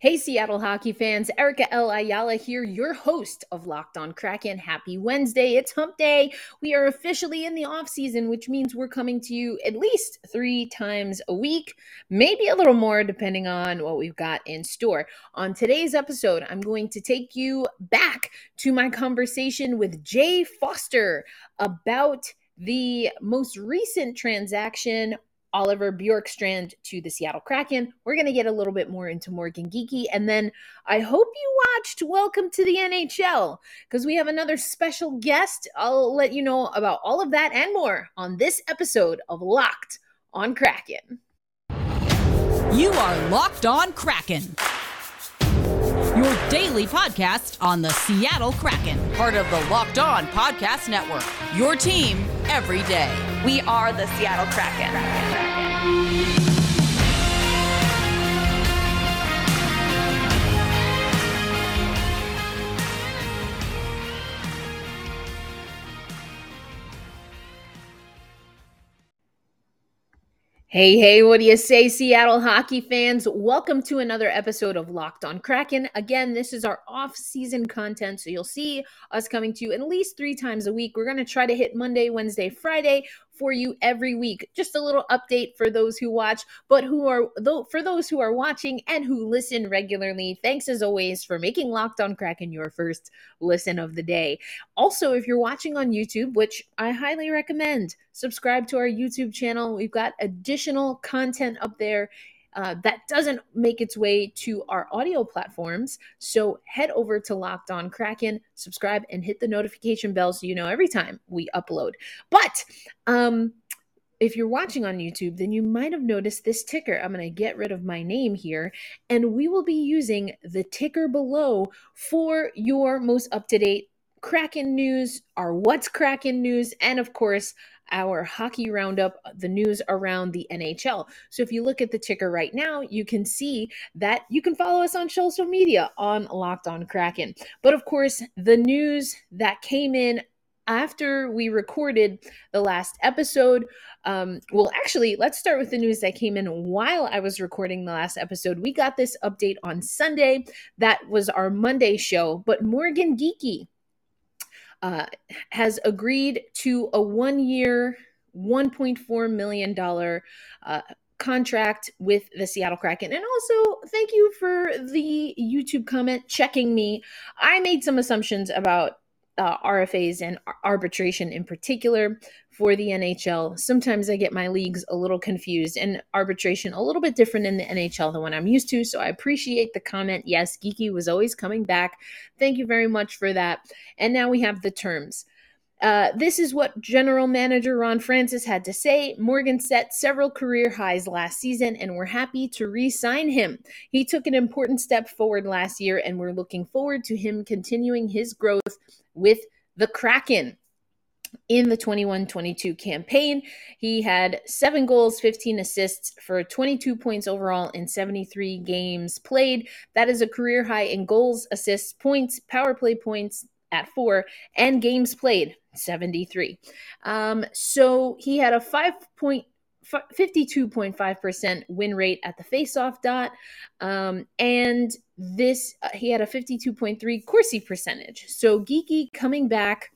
Hey, Seattle hockey fans, Erica L. Ayala here, your host of Locked On Kraken. Happy Wednesday. It's hump day. We are officially in the off season, which means we're coming to you at least three times a week, maybe a little more, depending on what we've got in store. On today's episode, I'm going to take you back to my conversation with Jay Foster about the most recent transaction Oliver Bjorkstrand to the Seattle Kraken. We're going to get a little bit more into Morgan Geekie. And then I hope you watched Welcome to the NHL because we have another special guest. I'll let you know about all of that and more on this episode of Locked on Kraken. You are Locked on Kraken. Your daily podcast on the Seattle Kraken, part of the Locked On Podcast Network. Your team every day. We are the Seattle Kraken. Kraken. Hey, hey, what do you say, Seattle hockey fans? Welcome to another episode of Locked on Kraken. Again, this is our off season content, so you'll see us coming to you at least three times a week. We're going to try to hit Monday, Wednesday, Friday for you every week. Just a little update for those who watch, but who are though for those who are watching and who listen regularly. Thanks as always for making Locked on Kraken your first listen of the day. Also, if you're watching on YouTube, which I highly recommend, subscribe to our YouTube channel. We've got additional content up there uh, that doesn't make its way to our audio platforms. So head over to Locked On Kraken, subscribe, and hit the notification bell so you know every time we upload. But um, if you're watching on YouTube, then you might have noticed this ticker. I'm going to get rid of my name here, and we will be using the ticker below for your most up to date Kraken news, our What's Kraken news, and of course, our hockey roundup, the news around the NHL. So if you look at the ticker right now, you can see that you can follow us on social media on Locked on Kraken. But of course, the news that came in after we recorded the last episode. Um, well, actually, let's start with the news that came in while I was recording the last episode. We got this update on Sunday. That was our Monday show. But Morgan Geekie uh, has agreed to a one year, $1.4 million uh, contract with the Seattle Kraken. And also, thank you for the YouTube comment checking me. I made some assumptions about uh, RFAs and arbitration in particular for the NHL. Sometimes I get my leagues a little confused and arbitration a little bit different in the NHL than what I'm used to. So I appreciate the comment. Yes, Geekie was always coming back. Thank you very much for that. And now we have the terms. Uh, this is what general manager Ron Francis had to say. Morgan set several career highs last season, and we're happy to re sign him. He took an important step forward last year, and we're looking forward to him continuing his growth with the Kraken in the 21 22 campaign. He had seven goals, 15 assists for 22 points overall in 73 games played. That is a career high in goals, assists, points, power play points at four, and games played 73. Um, so he had a 5 point 52.5% win rate at the faceoff dot. Um, and this, uh, he had a 52.3 Corsi percentage. So Geekie coming back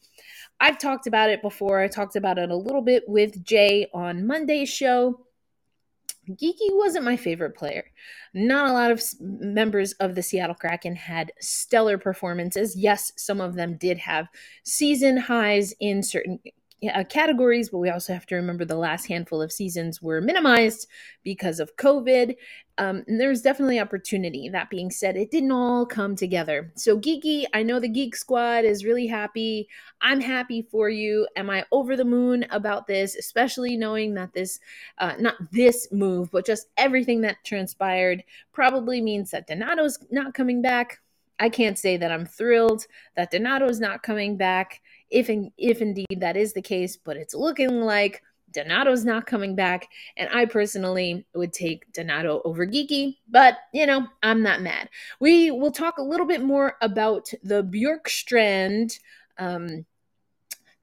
I've talked about it before. I talked about it a little bit with Jay on Monday's show. Geekie wasn't my favorite player. Not a lot of members of the Seattle Kraken had stellar performances. Yes, some of them did have season highs in certain uh, categories, but we also have to remember the last handful of seasons were minimized because of COVID. Um, and there's definitely opportunity. That being said, it didn't all come together. So, Geekie, I know the Geek Squad is really happy. I'm happy for you. Am I over the moon about this, especially knowing that this, uh, not this move, but just everything that transpired probably means that Donato's not coming back. I can't say that I'm thrilled that Donato's not coming back if in, if indeed that is the case, but it's looking like Donato's not coming back, and I personally would take Donato over Geekie, but you know, I'm not mad. We will talk a little bit more about the Bjorkstrand um,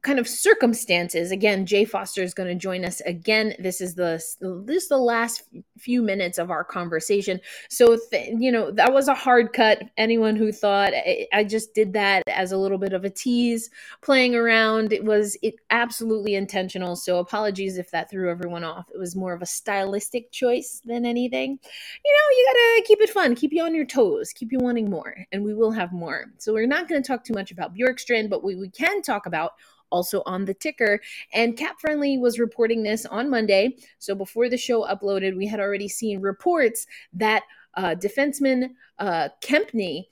kind of circumstances. Again, Jay Foster is going to join us again. This is the this is the last few minutes of our conversation. So th- you know that was a hard cut. Anyone who thought I, I just did that as a little bit of a tease, playing around, it was it absolutely intentional. So apologies if that threw everyone off. It was more of a stylistic choice than anything. You know, you gotta keep it fun, keep you on your toes, keep you wanting more, and we will have more. So we're not going to talk too much about Bjorkstrand, but we, we can talk about also on the ticker. And Cap Friendly was reporting this on Monday. So before the show uploaded, we had already seen reports that uh, defenseman uh, Kempny.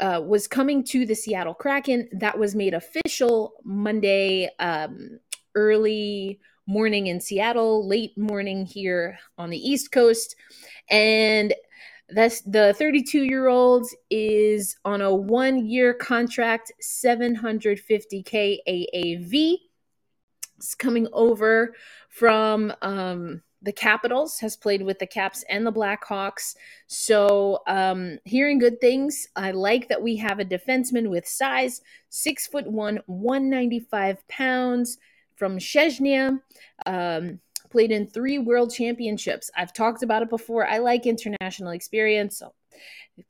Uh, was coming to the Seattle Kraken. That was made official Monday um, early morning in Seattle, late morning here on the East Coast. And that's the 32 year old is on a one year contract, 750k AAV. It's coming over from um, the Capitals, has played with the Caps and the Blackhawks. So, um, hearing good things. I like that we have a defenseman with size, six foot one, 195 pounds from Szczecin. Um, played in three world championships. I've talked about it before. I like international experience. So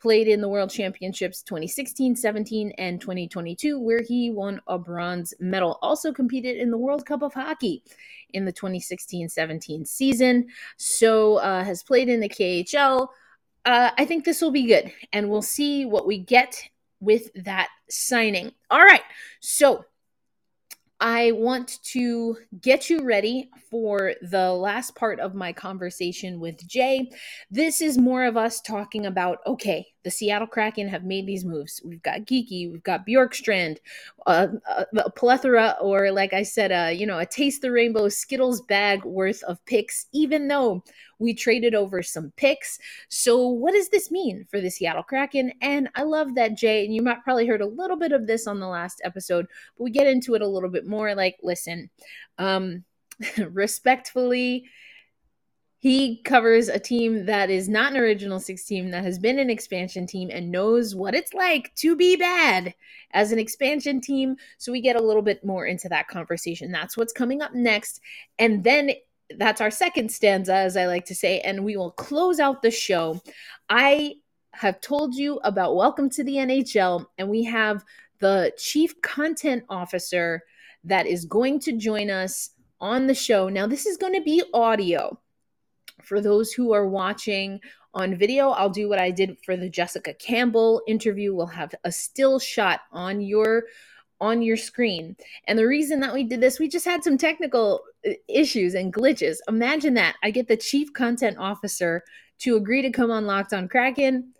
played in the world championships 2016, 17, and 2022, where he won a bronze medal. Also competed in the World Cup of Hockey in the 2016 17 season. So uh, has played in the KHL. Uh, I think this will be good, and we'll see what we get with that signing. All right. So I want to get you ready for the last part of my conversation with Jay. This is more of us talking about okay, the Seattle Kraken have made these moves. We've got Geekie, we've got Bjorkstrand, uh, a, a, plethora, or like I said, uh, you know, a taste the rainbow Skittles bag worth of picks, even though we traded over some picks. So, what does this mean for the Seattle Kraken? And I love that, Jay, and you might probably heard a little bit of this on the last episode, but we get into it a little bit more. Like, listen, um, respectfully, he covers a team that is not an original six team, that has been an expansion team and knows what it's like to be bad as an expansion team. So we get a little bit more into that conversation. That's what's coming up next. And then that's our second stanza, as I like to say, and we will close out the show. I have told you about Welcome to the NHL, and we have the chief content officer that is going to join us on the show. Now, this is going to be audio. For those who are watching on video, I'll do what I did for the Jessica Campbell interview. We'll have a still shot on your on your screen. And the reason that we did this, we just had some technical uh, issues and glitches. Imagine that. I get the chief content officer to agree to come on Locked on Kraken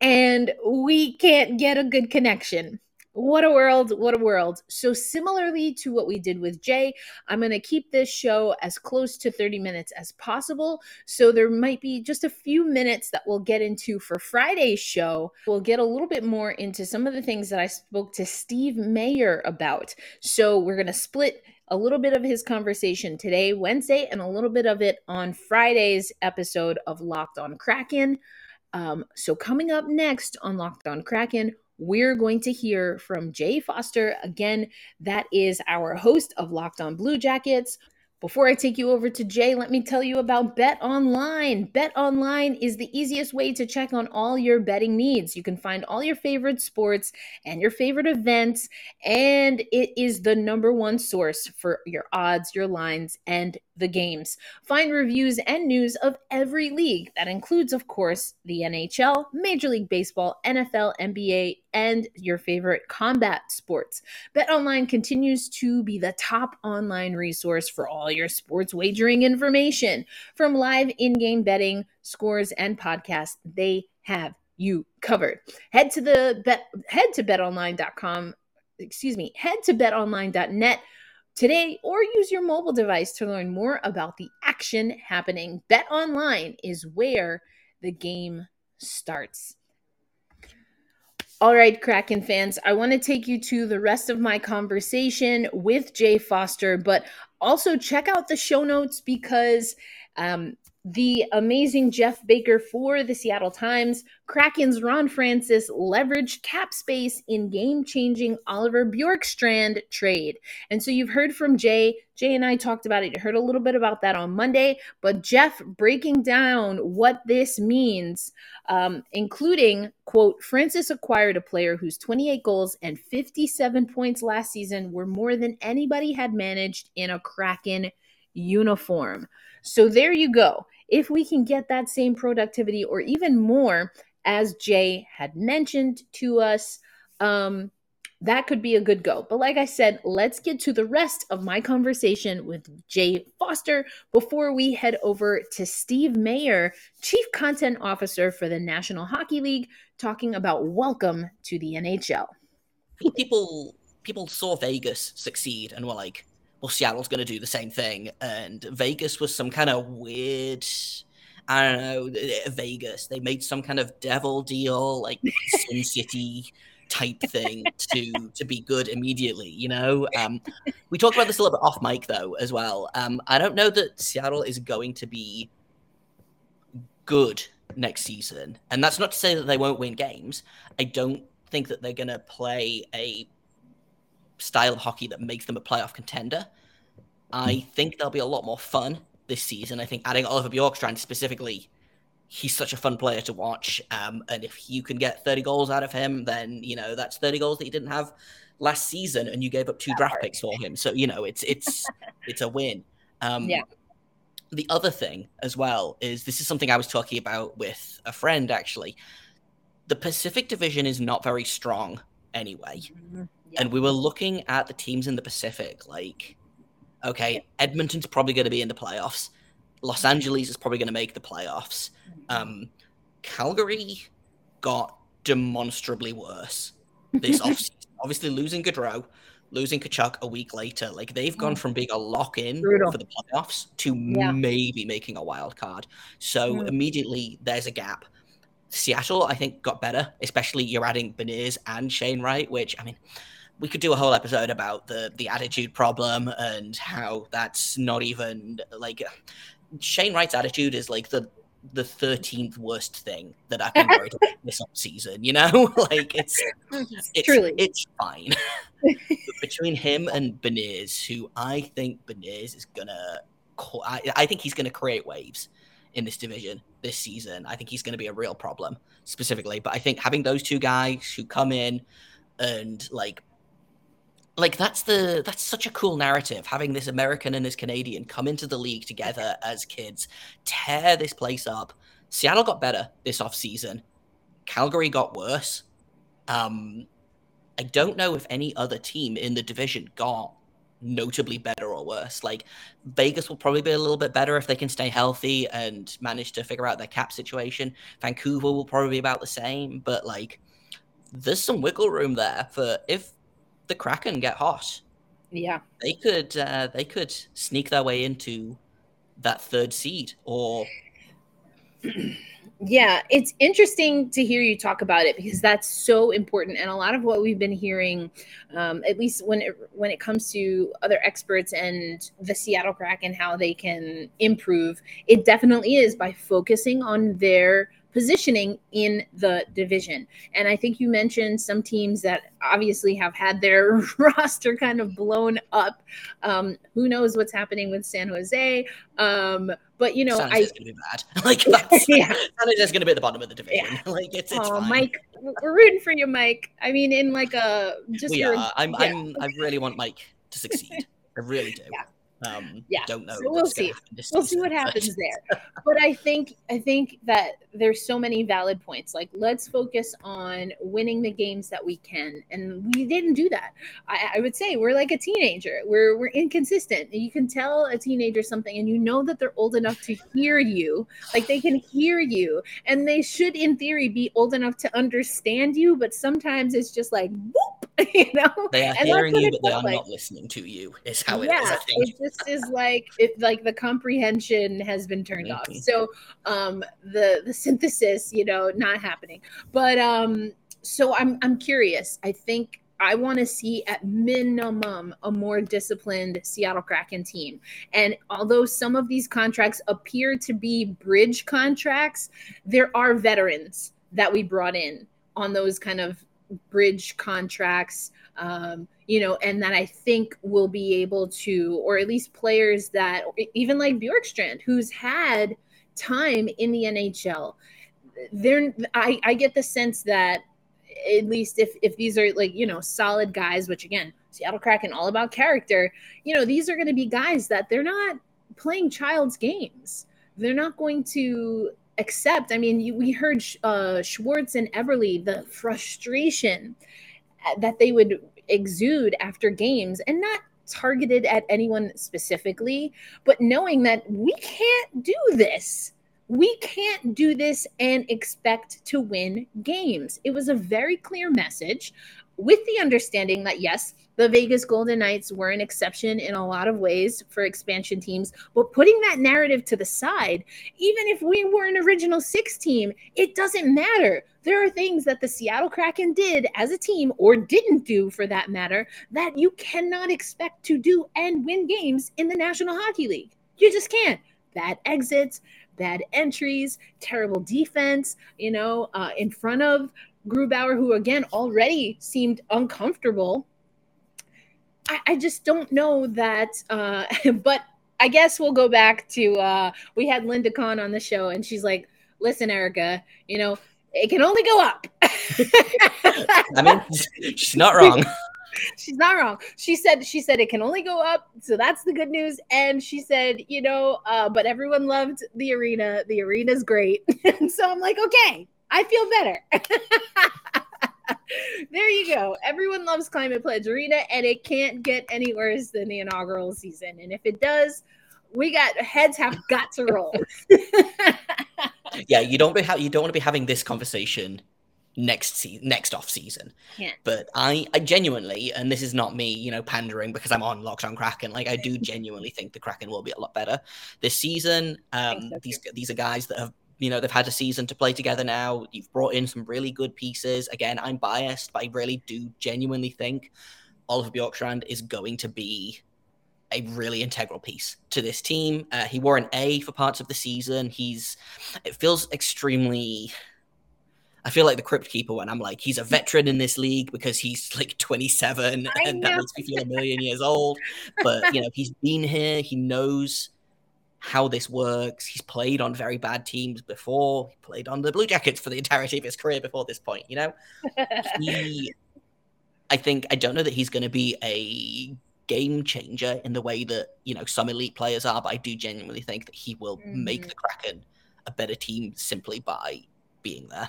and we can't get a good connection. What a world, what a world. So, similarly to what we did with Jay, I'm going to keep this show as close to 30 minutes as possible. So, there might be just a few minutes that we'll get into for Friday's show. We'll get a little bit more into some of the things that I spoke to Steve Mayer about. So, we're going to split a little bit of his conversation today, Wednesday, and a little bit of it on Friday's episode of Locked on Kraken. Um, so, coming up next on Locked on Kraken, we're going to hear from Jay Foster. Again, that is our host of Locked On Blue Jackets. Before I take you over to Jay, let me tell you about Bet Online. Bet Online is the easiest way to check on all your betting needs. You can find all your favorite sports and your favorite events, and it is the number one source for your odds, your lines, and the games. Find reviews and news of every league. That includes, of course, the NHL, Major League Baseball, NFL, NBA, and your favorite combat sports. BetOnline continues to be the top online resource for all your sports wagering information. From live in game betting, scores, and podcasts, they have you covered. Head to the bet head to betonline.com, excuse me, head to betonline.net today or use your mobile device to learn more about the action happening. Bet online is where the game starts. All right, Kraken fans, I want to take you to the rest of my conversation with Jay Foster, but also check out the show notes because Um, the amazing Geoff Baker for the Seattle Times. Kraken's Ron Francis leveraged cap space in game changing Oliver Bjorkstrand trade. And so you've heard from Jay. Jay and I talked about it. You heard a little bit about that on Monday, but Jeff breaking down what this means, um, including, quote, Francis acquired a player whose 28 goals and 57 points last season were more than anybody had managed in a Kraken uniform. So there you go. If we can get that same productivity or even more, as Jay had mentioned to us, um, that could be a good go. But like I said, let's get to the rest of my conversation with Jay Foster before we head over to Steve Mayer, Chief Content Officer for the National Hockey League, talking about welcome to the NHL. People people saw Vegas succeed and were like, well, Seattle's going to do the same thing. And Vegas was some kind of weird, I don't know, Vegas. They made some kind of devil deal, like Sin City type thing to to be good immediately. You know, um, we talked about this a little bit off mic though as well. Um, I don't know that Seattle is going to be good next season, and that's not to say that they won't win games. I don't think that they're going to play a style of hockey that makes them a playoff contender. I hmm. think they'll be a lot more fun this season. I think adding Oliver Bjorkstrand specifically, he's such a fun player to watch. Um, and if you can get 30 goals out of him, then you know that's 30 goals that you didn't have last season, and you gave up two draft picks for him. So you know it's it's it's a win. Um, yeah. The other thing as well is this is something I was talking about with a friend actually. The Pacific Division is not very strong anyway. Mm-hmm. And we were looking at the teams in the Pacific, like, okay, Edmonton's probably going to be in the playoffs. Los Angeles is probably going to make the playoffs. Mm-hmm. Um, Calgary got demonstrably worse this offseason. Obviously, losing Gaudreau, losing Tkachuk a week later, like they've gone mm. from being a lock in for the playoffs to yeah. maybe making a wild card. So mm. immediately there's a gap. Seattle, I think, got better, especially you're adding Beniers and Shane Wright, which I mean, we could do a whole episode about the the attitude problem and how that's not even like Shane Wright's attitude is like the the thirteenth worst thing that I've been worried about this season. You know, like it's it's truly it's fine between him and Beniers, who I think Beniers is gonna. I, I think he's gonna create waves in this division this season. I think he's going to be a real problem specifically. But I think having those two guys who come in and like like that's the that's such a cool narrative having this american and this canadian come into the league together as kids tear this place up. Seattle got better this off season calgary got worse. Um i don't know if any other team in the division got notably better or worse. Like vegas will probably be a little bit better if they can stay healthy and manage to figure out their cap situation. Vancouver will probably be about the same but like there's some wiggle room there for if the Kraken get hot, yeah, they could uh, they could sneak their way into that third seed or. Yeah, it's interesting to hear you talk about it because that's so important, and a lot of what we've been hearing, um, at least when it when it comes to other experts and the Seattle Kraken, how they can improve, it definitely is by focusing on their positioning in the division. And I think you mentioned some teams that obviously have had their roster kind of blown up. Um, who knows what's happening with San Jose? Um, but you know, San Jose's I gonna be bad. like that's, yeah. San Jose's gonna be at the bottom of the division. Yeah. like it's, it's oh, fine. Mike, we're rooting for you, Mike. I mean, in like a just we are. I'm, yeah. I'm, I really want Mike to succeed. I really do. Yeah. Um, yeah, don't know. So we'll see. We'll see what happens there. But I think I think that there's so many valid points. Like let's focus on winning the games that we can, and we didn't do that. I, I would say we're like a teenager. We're we're inconsistent. You can tell a teenager something, and you know that they're old enough to hear you. Like they can hear you, and they should, in theory, be old enough to understand you. But sometimes it's just like whoop you know they are and hearing you but they are like. not listening to you is how it yeah, is, it just is like it like the comprehension has been turned mm-hmm. off so um the the synthesis you know not happening but um so i'm i'm curious i think I want to see at minimum a more disciplined Seattle Kraken team. And although some of these contracts appear to be bridge contracts, there are veterans that we brought in on those kind of bridge contracts. Um, you know, and that I think will be able to, or at least players that, even like Bjorkstrand, who's had time in the NHL, there, I, I get the sense that at least if if these are like you know solid guys, which again Seattle Kraken all about character, you know these are going to be guys that they're not playing child's games. They're not going to accept. I mean, you, we heard uh, Schwartz and Eberle the frustration uh, that they would exude after games, and not targeted at anyone specifically, but knowing that we can't do this we can't do this and expect to win games. It was a very clear message with the understanding that, yes, the Vegas Golden Knights were an exception in a lot of ways for expansion teams, but putting that narrative to the side, even if we were an original six team, it doesn't matter. There are things that the Seattle Kraken did as a team, or didn't do for that matter, that you cannot expect to do and win games in the National Hockey League. You just can't. Bad exits, bad entries, terrible defense, you know, uh, in front of Grubauer, who again already seemed uncomfortable. I, I just don't know that, uh, but I guess we'll go back to uh, we had Linda Cohn on the show, and she's like, "Listen, Erica, you know, it can only go up." I mean, she's not wrong. she's not wrong. She said she said it can only go up, so that's the good news. And she said, you know, uh, but everyone loved the arena. The arena's great, and so I'm like, okay, I feel better. There you go. Everyone loves Climate Pledge Arena, and it can't get any worse than the inaugural season. And if it does, we got heads have got to roll. yeah, you don't be ha- you don't want to be having this conversation next season, next off season. Yeah. But I, I genuinely, and this is not me, you know, pandering because I'm on Locked on Kraken. Like I do genuinely think the Kraken will be a lot better this season. Um, these these are guys that have. You know, they've had a season to play together now. You've brought in some really good pieces. Again, I'm biased, but I really do genuinely think Oliver Bjorkstrand is going to be a really integral piece to this team. Uh, he wore an A for parts of the season. He's it feels extremely I feel like the Crypt Keeper when I'm like, he's a veteran in this league because he's like 27 I and know. that makes me feel a million years old. But, you know, he's been here, he knows how this works. He's played on very bad teams before. He played on the Blue Jackets for the entirety of his career before this point, you know? he, I think, I don't know that he's going to be a game changer in the way that, you know, some elite players are, but I do genuinely think that he will mm-hmm. make the Kraken a better team simply by being there.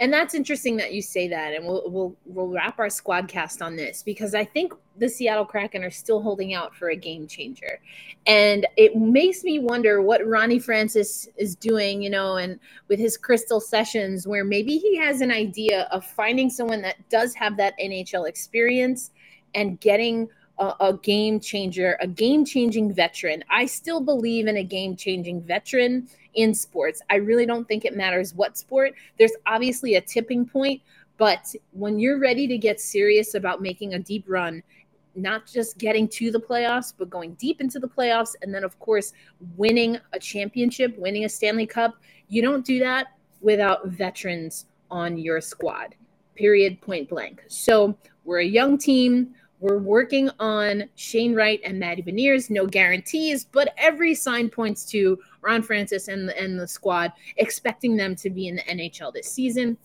And that's interesting that you say that, and we'll we'll we'll wrap our squad cast on this because I think the Seattle Kraken are still holding out for a game changer, and it makes me wonder what Ronnie Francis is doing, you know, and with his crystal sessions, where maybe he has an idea of finding someone that does have that NHL experience and getting a, a game changer, a game changing veteran. I still believe in a game changing veteran in sports. I really don't think it matters what sport. There's obviously a tipping point, but when you're ready to get serious about making a deep run, not just getting to the playoffs, but going deep into the playoffs, and then, of course, winning a championship, winning a Stanley Cup, you don't do that without veterans on your squad, period, point blank. So we're a young team. We're working on Shane Wright and Matty Beniers. No guarantees, but every sign points to Ron Francis and the, and the squad expecting them to be in the NHL this season.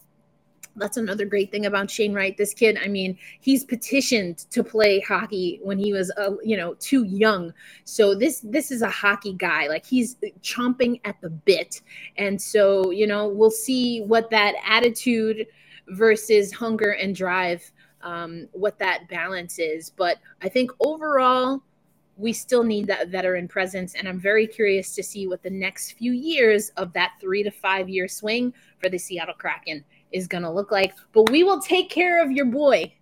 That's another great thing about Shane Wright. This kid, I mean, he's petitioned to play hockey when he was, uh, you know, too young. So this this is a hockey guy. Like he's chomping at the bit, and so you know, we'll see what that attitude versus hunger and drive um, what that balance is. But I think overall, we still need that veteran presence. And I'm very curious to see what the next few years of that three to five year swing for the Seattle Kraken is going to look like. But we will take care of your boy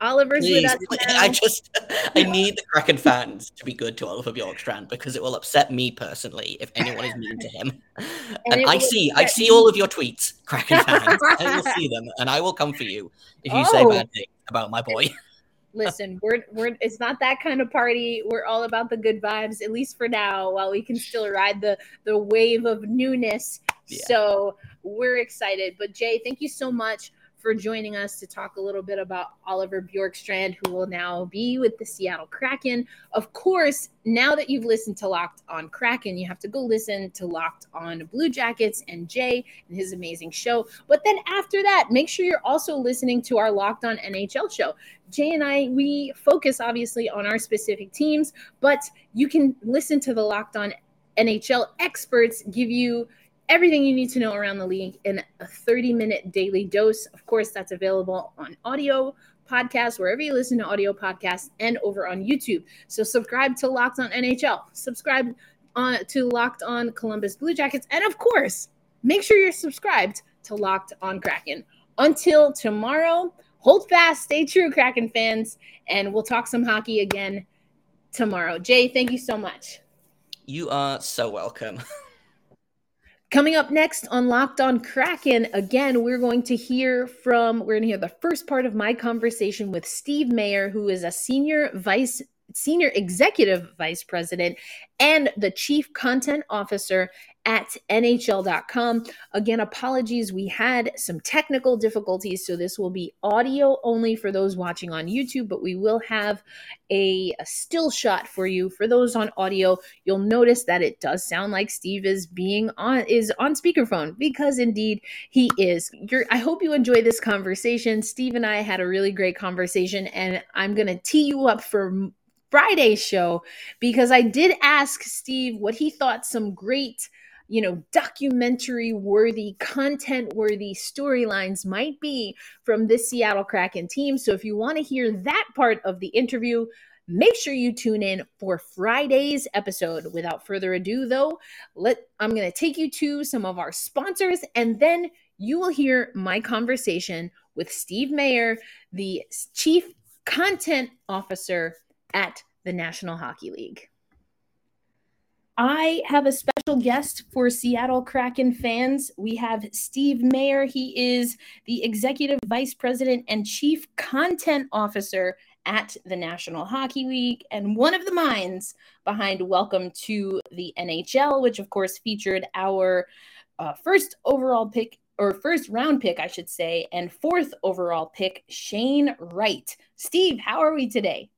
Oliver's Please, with us now. I just I need the Kraken fans to be good to Oliver Bjorkstrand because it will upset me personally if anyone is mean to him. And, it I see I see all of your tweets, Kraken fans. I will see them and I will come for you if you say Oh. bad things about my boy. Listen, we're we're it's not that kind of party. We're all about the good vibes, at least for now, while we can still ride the the wave of newness. Yeah. So we're excited. But Jay, thank you so much for joining us to talk a little bit about Oliver Bjorkstrand, who will now be with the Seattle Kraken. Of course, now that you've listened to Locked on Kraken, you have to go listen to Locked on Blue Jackets and Jay and his amazing show. But then after that, make sure you're also listening to our Locked on NHL show. Jay and I, we focus obviously on our specific teams, but you can listen to the Locked On NHL experts give you everything you need to know around the league in a 30 minute daily dose. Of course, that's available on audio podcasts, wherever you listen to audio podcasts, and over on YouTube. So subscribe to Locked On NHL, subscribe on to Locked On Columbus Blue Jackets, and of course, make sure you're subscribed to Locked On Kraken. Until tomorrow, hold fast, stay true, Kraken fans, and we'll talk some hockey again tomorrow. Jay, thank you so much. You are so welcome. Coming up next on Locked On Kraken, again, we're going to hear from, we're going to hear the first part of my conversation with Steve Mayer, who is a senior vice, senior executive vice president and the chief content officer at NHL.com. Again, apologies. We had some technical difficulties, so this will be audio only for those watching on YouTube, but we will have a, a still shot for you for those on audio. You'll notice that it does sound like Steve is being on is on speakerphone because indeed he is. You're, I hope you enjoy this conversation. Steve and I had a really great conversation, and I'm gonna tee you up for Friday's show because I did ask Steve what he thought some great you know, documentary worthy, content worthy storylines might be from this Seattle Kraken team. So if you want to hear that part of the interview, make sure you tune in for Friday's episode. Without further ado, though, let I'm going to take you to some of our sponsors and then you will hear my conversation with Steve Mayer, the chief content officer at the National Hockey League. I have a special guest for Seattle Kraken fans. We have Steve Mayer. He is the executive vice president and chief content officer at the National Hockey League and one of the minds behind Welcome to the NHL, which of course featured our uh, first overall pick or first round pick, I should say, and fourth overall pick, Shane Wright. Steve, how are we today?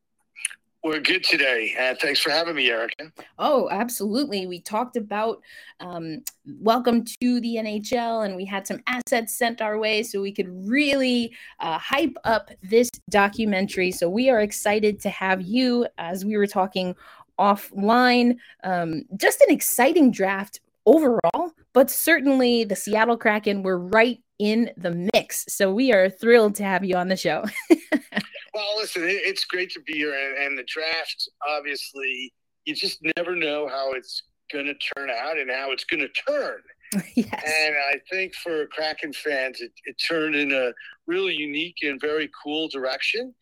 We're good today. Uh, thanks for having me, Erica. Oh, absolutely. We talked about um, welcome to the NHL, and we had some assets sent our way so we could really uh, hype up this documentary. So we are excited to have you, as we were talking offline. Um, just an exciting draft overall, but certainly the Seattle Kraken were right in the mix. So we are thrilled to have you on the show. well, listen, it, it's great to be here, and, and the draft, obviously, you just never know how it's going to turn out and how it's going to turn. yes. And I think for Kraken fans, it, it turned in a really unique and very cool direction.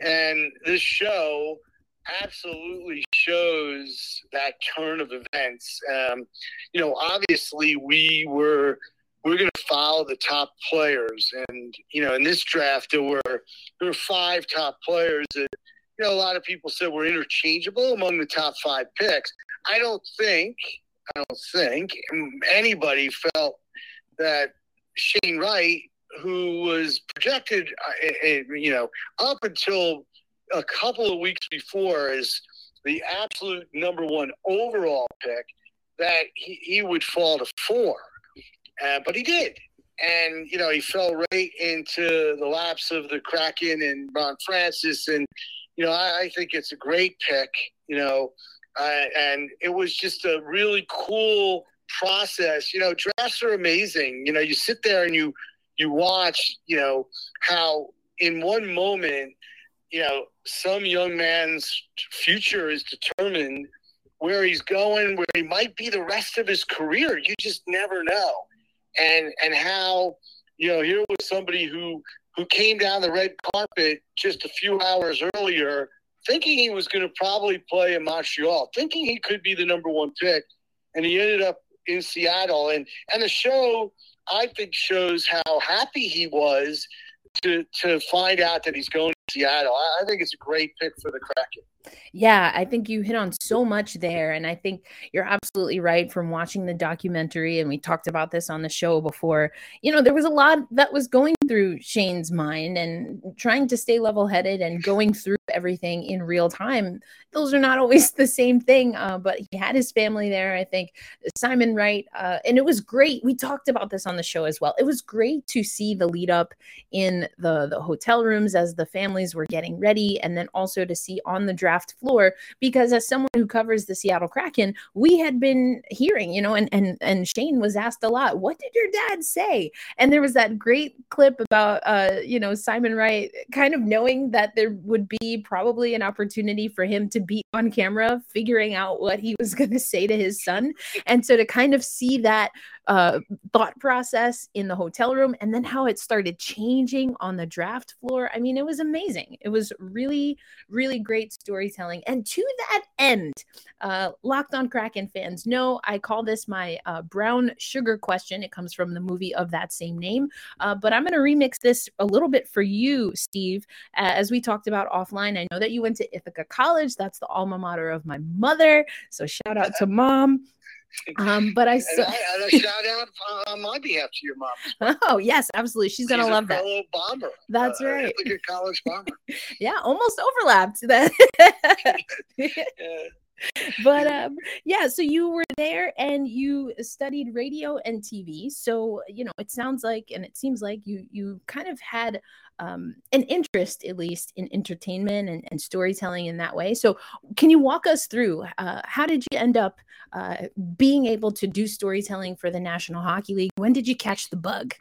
And this show absolutely shows that turn of events. Um, you know, obviously, we were we're going to follow the top players, and you know, in this draft, there were there were five top players that you know a lot of people said were interchangeable among the top five picks. I don't think I don't think anybody felt that Shane Wright, who was projected, uh, you know, up until a couple of weeks before as the absolute number one overall pick, that he, he would fall to four. Uh, but he did. And, you know, he fell right into the laps of the Kraken and Ron Francis. And, you know, I, I think it's a great pick, you know, uh, and it was just a really cool process. You know, drafts are amazing. You know, you sit there and you, you watch, you know, how in one moment, you know, some young man's future is determined where he's going, where he might be the rest of his career. You just never know. And and how, you know, here was somebody who who came down the red carpet just a few hours earlier, thinking he was going to probably play in Montreal, thinking he could be the number one pick, and he ended up in Seattle. And and the show, I think, shows how happy he was to to find out that he's going to Seattle. I, I think it's a great pick for the Kraken. Yeah, I think you hit on so much there. And I think you're absolutely right from watching the documentary. And we talked about this on the show before. You know, there was a lot that was going through Shane's mind and trying to stay level headed and going through everything in real time. Those are not always the same thing, uh, but he had his family there. I think Simon Wright, uh, and it was great. We talked about this on the show as well. It was great to see the lead up in the, the hotel rooms as the families were getting ready, and then also to see on the draft floor because as someone who covers the Seattle Kraken, we had been hearing, you know, and and and Shane was asked a lot, "What did your dad say?" And there was that great clip about uh, you know, Simon Wright kind of knowing that there would be probably an opportunity for him to be on camera figuring out what he was going to say to his son. And so to kind of see that uh, thought process in the hotel room and then how it started changing on the draft floor. I mean, it was amazing. It was really, really great storytelling. And to that end, uh, Locked on Kraken fans know I call this my uh, brown sugar question. It comes from the movie of that same name. Uh, but I'm going to remix this a little bit for you, Steve. as we talked about offline, I know that you went to Ithaca College. That's the alma mater of my mother. So shout out to mom. Um, but I and a shout out on my behalf to your mom. Oh yes, absolutely. She's gonna She's love that. bomber. That's uh, right. Like a college bomber. yeah, almost overlapped. That. yeah. but um yeah so you were there and you studied radio and tv so you know it sounds like and it seems like you you kind of had um an interest at least in entertainment and, and storytelling in that way so can you walk us through uh, how did you end up uh, being able to do storytelling for the national hockey league when did you catch the bug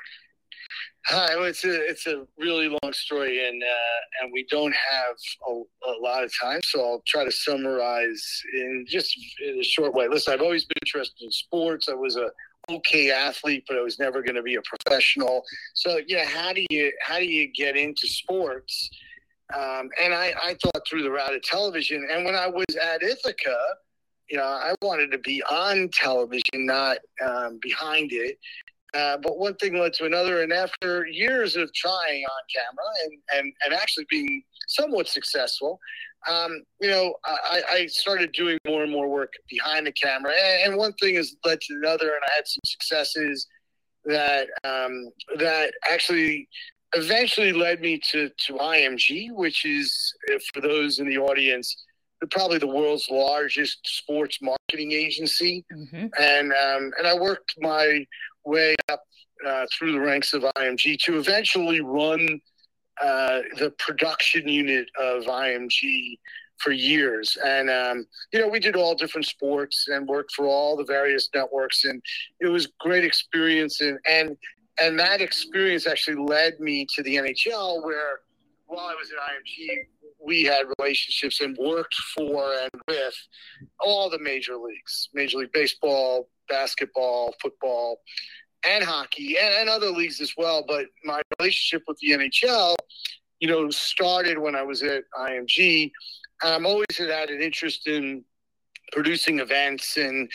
Hi, it's a it's a really long story, and uh, and we don't have a, a, lot of time, so I'll try to summarize in just in a short way. Listen, I've always been interested in sports. I was a okay athlete, but I was never going to be a professional. So, yeah, how do you how do you get into sports? Um, and I, I thought through the route of television. And when I was at Ithaca, you know, I wanted to be on television, not um, behind it. Uh, but one thing led to another, and after years of trying on camera and, and, and actually being somewhat successful, um, you know, I, I, started doing more and more work behind the camera. And, one thing has led to another, and I had some successes that um, that actually eventually led me to, to IMG, which is, for those in the audience, probably the world's largest sports marketing agency. Mm-hmm. And um, and I worked my way up uh, through the ranks of IMG to eventually run uh, the production unit of IMG for years. And, um, you know, we did all different sports and worked for all the various networks. And it was great experience. And, and, and that experience actually led me to the NHL where while I was at IMG, we had relationships and worked for and with all the major leagues, Major League Baseball, basketball, football, and hockey, and, and other leagues as well. But my relationship with the NHL, you know, started when I was at IMG. And I'm always had an interest in producing events and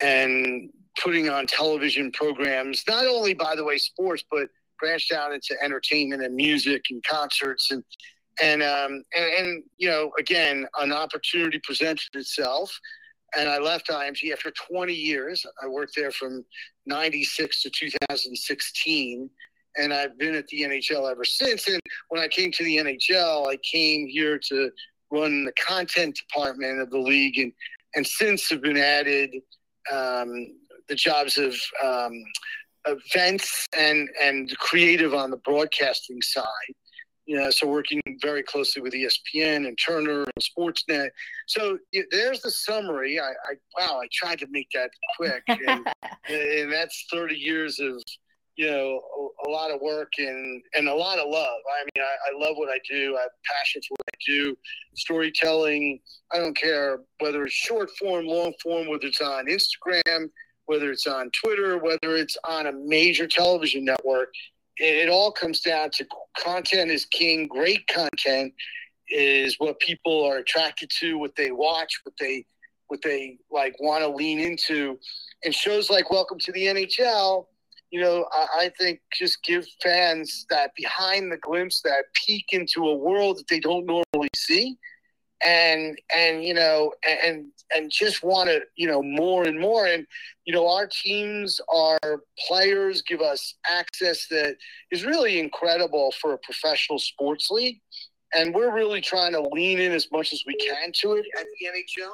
and putting on television programs. Not only, by the way, sports, but branched out into entertainment and music and concerts and and um, and, and you know again an opportunity presented itself and I left IMG after 20 years. I worked there from 96 to 2016 and I've been at the NHL ever since. And when I came to the NHL, I came here to run the content department of the league, and and since have been added um, the jobs of um, events and and creative on the broadcasting side. You know, so working very closely with ESPN and Turner and Sportsnet. So there's the summary. I, I wow, I tried to make that quick, and, and that's 30 years of you know a, a, lot of work and and a lot of love. I mean, I, I love what I do. I have passion for what I do. Storytelling. I don't care whether it's short form, long form, whether it's on Instagram, whether it's on Twitter, whether it's on a major television network it, all comes down to content is king. Great content is what people are attracted to, what they watch, what they what they like want to lean into. And shows like Welcome to the NHL, you know, I, I think just give fans that behind the glimpse, that peek into a world that they don't normally see and and you know and and just want to you know more and more. And you know our teams our players give us access that is really incredible for a professional sports league. And we're really trying to lean in as much as we can to it at the NHL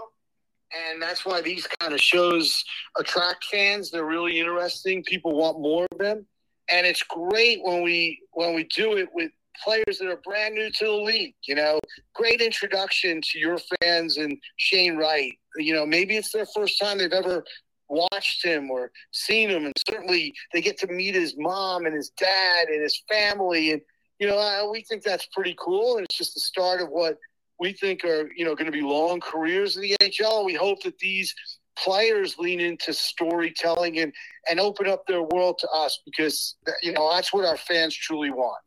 and that's why these kind of shows attract fans. They're really interesting. People want more of them. And it's great when we when we do it with players that are brand new to the league. You know, great introduction to your fans and Shane Wright. You know, maybe it's their first time they've ever watched him or seen him, and certainly they get to meet his mom and his dad and his family. And you know, uh, we think that's pretty cool, and it's just the start of what we think are you know going to be long careers in the NHL. We hope that these players lean into storytelling and and open up their world to us because you know that's what our fans truly want.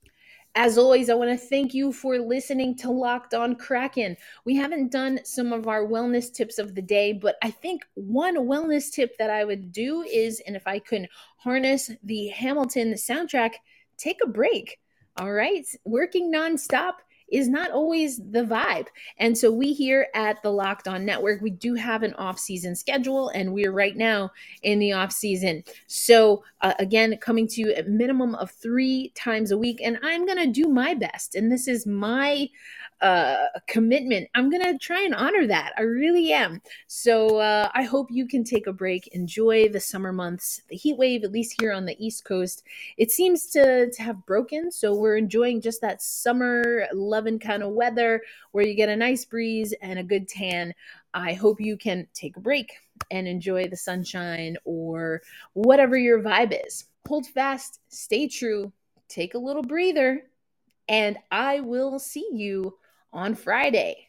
As always, I want to thank you for listening to Locked On Kraken. We haven't done some of our wellness tips of the day, but I think one wellness tip that I would do is, and if I could harness the Hamilton soundtrack, take a break. All right, working nonstop is not always the vibe. And so we here at the Locked On Network, we do have an off-season schedule and we're right now in the off season. So uh, again, coming to you a minimum of 3 times a week and I'm going to do my best. And this is my commitment. I'm going to try and honor that. I really am. So uh, I hope you can take a break, enjoy the summer months. The heat wave, at least here on the East Coast, it seems to, to have broken. So we're enjoying just that summer loving kind of weather where you get a nice breeze and a good tan. I hope you can take a break and enjoy the sunshine or whatever your vibe is. Hold fast, stay true, take a little breather, and I will see you on Friday.